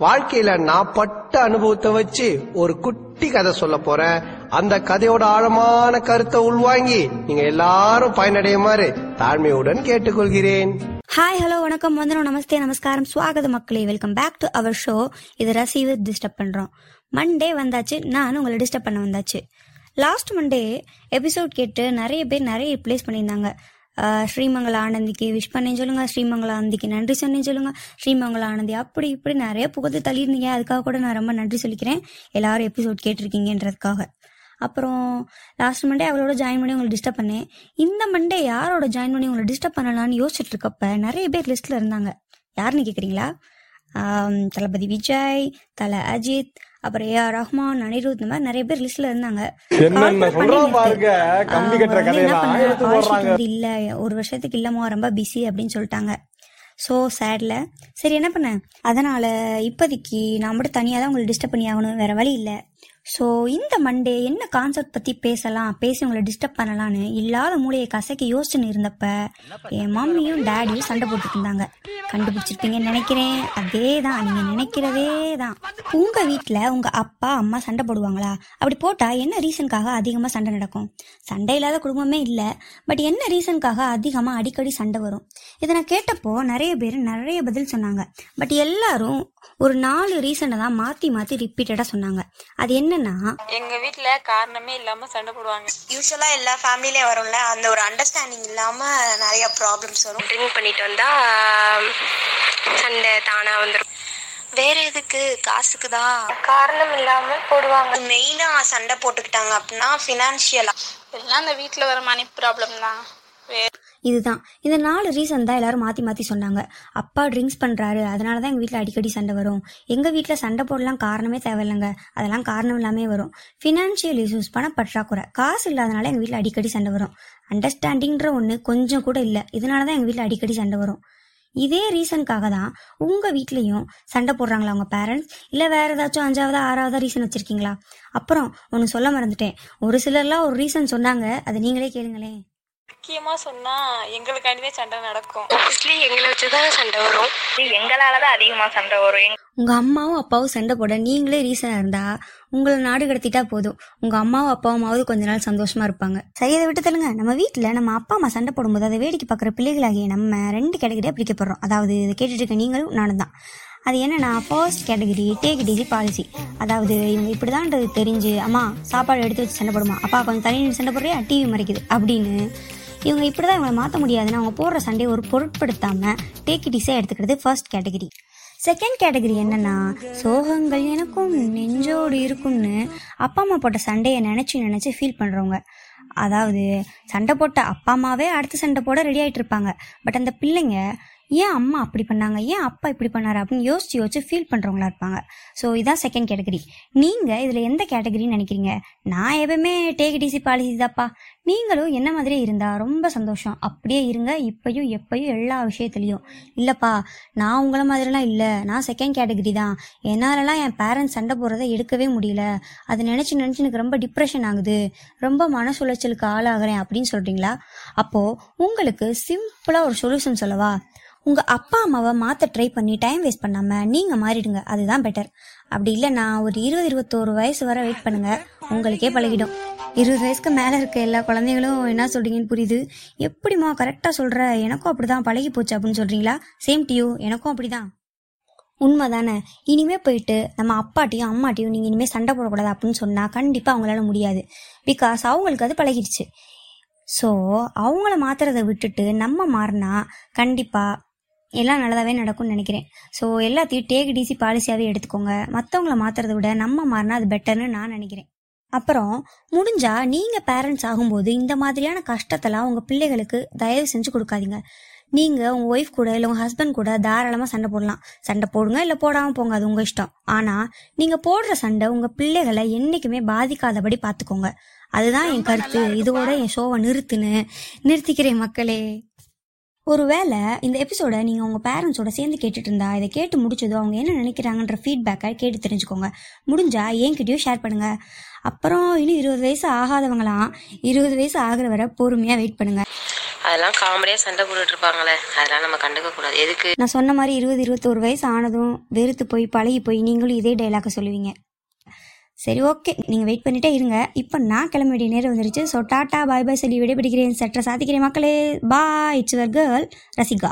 வாழ்க்கையில நான் பட்ட அனுபவத்தை வச்சு ஒரு குட்டி கதை சொல்ல போறேன். அந்த கதையோட ஆழமான கருத்தை உள்வாங்கி நீங்க எல்லாரும் பயனடையுமாறு தாழ்மையுடன் கேட்டுக்கொள்கிறேன். ஹாய் ஹலோ வணக்கம். வந்தனம் நமஸ்தே நமஸ்காரம். சுவாகத மக்களே welcome back to our show இது ரசீவ் டிஸ்டர்ப் பண்றோம். மண்டே வந்தாச்சு. நானும் உங்களை டிஸ்டர்ப் பண்ண வந்தாச்சு. லாஸ்ட் மண்டே எபிசோட் கேட்டு நிறைய பேர் நிறைய ரிப்ளேஸ் பண்ணியிருந்தாங்க. ஸ்ரீமங்கல ஆனந்திக்கு விஷ் பண்ணேன்னு சொல்லுங்க ஸ்ரீமங்கல ஆனந்திக்கு நன்றி சொன்னேன்னு சொல்லுங்க. ஸ்ரீமங்கல ஆனந்தி அப்படி இப்படி நிறைய புகழ்ந்து தள்ளியிருந்தீங்க அதுக்காக கூட நான் ரொம்ப நன்றி சொல்லிக்கிறேன். எல்லாரும் எபிசோட் கேட்டிருக்கீங்கன்றதுக்காக. அப்புறம் லாஸ்ட் மண்டே அவளோட ஜாயின் பண்ணி உங்களை டிஸ்டர்ப் பண்ணேன். இந்த மண்டே யாரோட ஜாயின் பண்ணி உங்களை டிஸ்டர்ப் பண்ணலான்னு யோசிச்சுட்டு இருக்கப்ப நிறைய பேர் லிஸ்ட்ல இருந்தாங்க. யாருன்னு கேக்குறீங்களா? தளபதி விஜய் தல அஜித் அப்புறம் ஏ ஆர் ரஹ்மான் அனிருத் இந்த மாதிரி நிறைய பேர் லிஸ்ட்ல இருந்தாங்க. இல்ல. ஒரு வருஷத்துக்கு இல்லம்மா ரொம்ப பிஸி அப்படின்னு சொல்லிட்டாங்க. ஸோ சேட்ல சரி என்ன பண்ணேன் அதனால இப்போதைக்கு நான் மட்டும் தனியாக தான் உங்களை டிஸ்டர்ப் பண்ணி ஆகணும். வேற வழி இல்லை. ஸோ இந்த மண்டே என்ன கான்செப்ட் பத்தி பேசலாம்? பேசி உங்களை டிஸ்டர்ப் பண்ணலான்னு இல்லாத மூளையை கசக்கி யோசிச்சுன்னு இருந்தப்ப என் மம்மியும் டேடியும் சண்டை போட்டுட்டு இருந்தாங்க. கண்டுபிடிச்சிருப்பீங்கன்னு நினைக்கிறேன். அதே தான் நீங்க நினைக்கிறதே தான் உங்க வீட்ல உங்க அப்பா அம்மா சண்டை போடுவாங்களா? அப்படி போட்டா என்ன ரீசனுக்காக அதிகமா சண்டை நடக்கும்? சண்டை இல்லாத குடும்பமே இல்ல. பட் என்ன ரீசனுக்காக அதிகமா அடிக்கடி சண்டை வரும்? இதை நான் கேட்டப்போ நிறைய பேர் நிறைய பதில் சொன்னாங்க. பட் எல்லாரும் ஒரு நாலு ரீசனை தான் மாத்தி மாத்தி ரிப்பீட்டடா சொன்னாங்க. அது என்னன்னா எங்க வீட்ல காரணமே இல்லாம சண்டை போடுவாங்க. யூஸ்வலா எல்லா ஃபேமிலிலயும் வரும்ல அந்த ஒரு அண்டர்ஸ்டாண்டிங் இல்லாம நிறைய ப்ராப்ளம்ஸ் வரும். ட்ரிங்க் பண்ணிட்டு வந்தா சண்டை தானா வந்துடும் வேற எதுக்கு? காசுக்கு தான் காரணம் இல்லாம போடுவாங்க மெயினா சண்டை போட்டுக்கிட்டாங்க அப்படின்னா பினான்சியலா எல்லாம் அந்த வீட்ல வர மணி ப்ராப்ளம் தான். இதுதான். இந்த நாலு ரீசன் தான் எல்லாரும் மாத்தி மாத்தி சொன்னாங்க. அப்பா ட்ரிங்க்ஸ் பண்றாரு. அதனால தான் எங்க வீட்ல அடிக்கடி சண்டை வரும். எங்க வீட்ல சண்டை போடலாம் காரணமே தேவையில்லைங்க. அதெல்லாம் காரணம் இல்லாமே வரும். ஃபினான்ஷியல் இஷ்யூஸ் பண பற்றாக்குறை காசு இல்லாதனால எங்க வீட்ல அடிக்கடி சண்டை வரும். அண்டர்ஸ்டாண்டிங்ன்ற ஒண்ணு கொஞ்சம் கூட இல்ல. இதனால தான் எங்க வீட்ல அடிக்கடி சண்டை வரும். இதே ரீசனுக்காக தான் உங்க வீட்லயும் சண்டை போடுறாங்களா உங்க பேரண்ட்ஸ் இல்ல வேற ஏதாச்சும் அஞ்சாவதா ஆறாவதா ரீசன் வச்சிருக்கீங்களா? அப்புறம் ஒன்னு சொல்ல மறந்துட்டேன். ஒரு சிலர்லாம் ஒரு ரீசன் சொன்னாங்க. அதை நீங்களே கேளுங்களேன். முக்கியமா சொன்னா எங்களுக்காண்டியே சண்டை நடக்கும். மோஸ்ட்லி எங்களை வச்சுதான் சண்டை வரும். எங்களாலதான் அதிகமா சண்டை வரும். உங்க அம்மாவும் அப்பாவும் சண்டை போட நீங்களே ரீசனா இருந்தா உங்களை நாடு கடத்திட்டா போதும். உங்க அம்மாவும் அப்பாவுமாவது கொஞ்ச நாள் சந்தோஷமா இருப்பாங்க. சரி அதை விட்டு தள்ளுங்க. நம்ம வீட்டில் நம்ம அப்பா அம்மா சண்டை போடும்போது அதை வேடிக்கை பார்க்குற பிள்ளைகளாகிய நம்ம ரெண்டு கேட்டகரியா பிரிக்கப்படுறோம் அதாவது இதை கேட்டுட்டு இருக்க நீங்களும் நானும் தான். அது என்னன்னா first category take degree policy அதாவது இவங்க இப்படிதான்றது தெரிஞ்சு அம்மா சாப்பாடு எடுத்து வச்சு சண்டை போடுமா? அப்பா கொஞ்சம் தனி சண்டை போடுறியா? டிவி மறைக்குது. அப்படின்னு இவங்க இப்படிதான் இவங்களை மாற்ற முடியாதுன்னு அவங்க போடுற சண்டையை ஒரு பொருட்படுத்தாம டேக் இட் ஈஸியாக எடுத்துக்கிறது ஃபர்ஸ்ட் கேட்டகரி செகண்ட் கேட்டகரி என்னன்னா சோகங்கள் எனக்கும் நெஞ்சோடு இருக்கும்னு அப்பா அம்மா போட்ட சண்டையை நினச்சி நினச்சி ஃபீல் பண்ணுறவங்க அதாவது சண்டை போட்ட அப்பா அம்மாவே அடுத்த சண்டை போட ரெடி ஆகிட்டு இருப்பாங்க பட் அந்த பிள்ளைங்க ஏன் அம்மா அப்படி பண்ணாங்க? ஏன் அப்பா இப்படி பண்ணாரு? அப்படின்னு யோசிச்சு யோசிச்சு ஃபீல் பண்ணுறவங்களா இருப்பாங்க. ஸோ இதான் செகண்ட் கேட்டகரி நீங்கள் இதில் எந்த கேட்டகரின்னு நினைக்கிறீங்க? நான் எப்பவுமே டேக் டிசி பாலிசி தாப்பா நீங்களும் என்ன மாதிரியே இருந்தா ரொம்ப சந்தோஷம். அப்படியே இருங்க. இப்பயும் எப்பயும் எல்லா விஷயத்துலையும். இல்லைப்பா நான் உங்கள மாதிரிலாம் இல்லை. நான் செகண்ட் கேட்டகரி தான். என்னாலலாம் என் பேரண்ட்ஸ் சண்டை போடுறதை எடுக்கவே முடியல. அது நினச்சி நினச்சி எனக்கு ரொம்ப டிப்ரெஷன் ஆகுது. ரொம்ப மனசுளைச்சலுக்கு ஆளாகிறேன் அப்படின்னு சொல்கிறீங்களா அப்போது உங்களுக்கு சிம்பிளாக ஒரு சொல்யூஷன் சொல்லவா? உங்க அப்பா அம்மாவை மாத்த ட்ரை பண்ணி டைம் வேஸ்ட் பண்ணாம நீங்க மாறிடுங்க. அதுதான் பெட்டர் அப்படி இல்லைன்னா ஒரு இருபது இருபத்தோரு வயசு வரை வெயிட் பண்ணுங்க. உங்களுக்கே பழகிடும். இருபது வயசுக்கு மேல இருக்க எல்லா குழந்தைகளும் என்ன சொல்றீங்கன்னு புரியுது. எப்படிம்மா கரெக்டா சொல்ற? எனக்கும் அப்படிதான். பழகி போச்சு அப்படின்னு சொல்றீங்களா? சேம் டியூ எனக்கும் அப்படிதான். உண்மைதானே? இனிமே போயிட்டு நம்ம அப்பாட்டையும் அம்மாட்டையும் நீங்க இனிமே சண்டை போடக்கூடாது அப்படின்னு சொன்னா கண்டிப்பா அவங்களால முடியாது. பிகாஸ் அவங்களுக்கு அது பழகிடுச்சு. ஸோ அவங்கள மாத்துறதை விட்டுட்டு நம்ம மாறினா கண்டிப்பா எல்லாம் நல்லதாவே நடக்கும்னு நினைக்கிறேன். ஸோ எல்லாத்தையும் டேக் டிசி பாலிசியாவே எடுத்துக்கோங்க. மற்றவங்கள மாத்துறதை விட நம்ம மாறினா அது பெட்டர்னு நான் நினைக்கிறேன். அப்புறம் முடிஞ்சா நீங்க பேரண்ட்ஸ் ஆகும்போது இந்த மாதிரியான கஷ்டத்தெல்லாம் உங்க பிள்ளைகளுக்கு தயவு செஞ்சு கொடுக்காதீங்க. நீங்க உங்க ஒய்ஃப் கூட இல்ல உங்க ஹஸ்பண்ட் கூட தாராளமா சண்டை போடலாம். சண்டை போடுங்க இல்ல போடாம போங்க அது உங்க இஷ்டம். ஆனா நீங்க போடுற சண்டை உங்க பிள்ளைகளை என்னைக்குமே பாதிக்காதபடி பாத்துக்கோங்க. அதுதான் என் கருத்து. இதோட என் ஷோவை நிறுத்துன்னு. நிறுத்திக்கிறேன் மக்களே. ஒருவேளை இந்த எபிசோட நீங்க உங்க பேரண்ட்ஸோட சேர்ந்து கேட்டுட்டு இருந்தா இதை கேட்டு முடிச்சதோ அவங்க என்ன நினைக்கிறாங்கன்ற ஃபீட்பேக்கை கேட்டு தெரிஞ்சுக்கோங்க. முடிஞ்சா என்கிட்டயும் ஷேர் பண்ணுங்க. அப்புறம் இன்னும் இருபது வயசு ஆகாதவங்களாம் இருபது வயசு ஆகுற வரை பொறுமையா வெயிட் பண்ணுங்க. அதெல்லாம் காமெடியாக சண்டை போட்டுட்டு இருப்பாங்களே அதெல்லாம் நம்ம கண்டுக்க கூடாது. எதுக்கு? நான் சொன்ன மாதிரி இருபது இருபத்தோரு வயசு ஆனதும் வெறுத்து போய் பழகி போய் நீங்களும் இதே டைலாக சொல்லுவீங்க. சரி ஓகே நீங்கள் வெயிட் பண்ணிட்டே இருங்க. இப்போ நான் கிளம்ப வேண்டிய நேரம் வந்துருச்சு. ஸோ டாட்டா பாய் பாய் சொல்லி விடைபிடிக்கிறேன் சற்ற சாதிக்கிறேன் மக்களே. Bye it's your girl Rasika.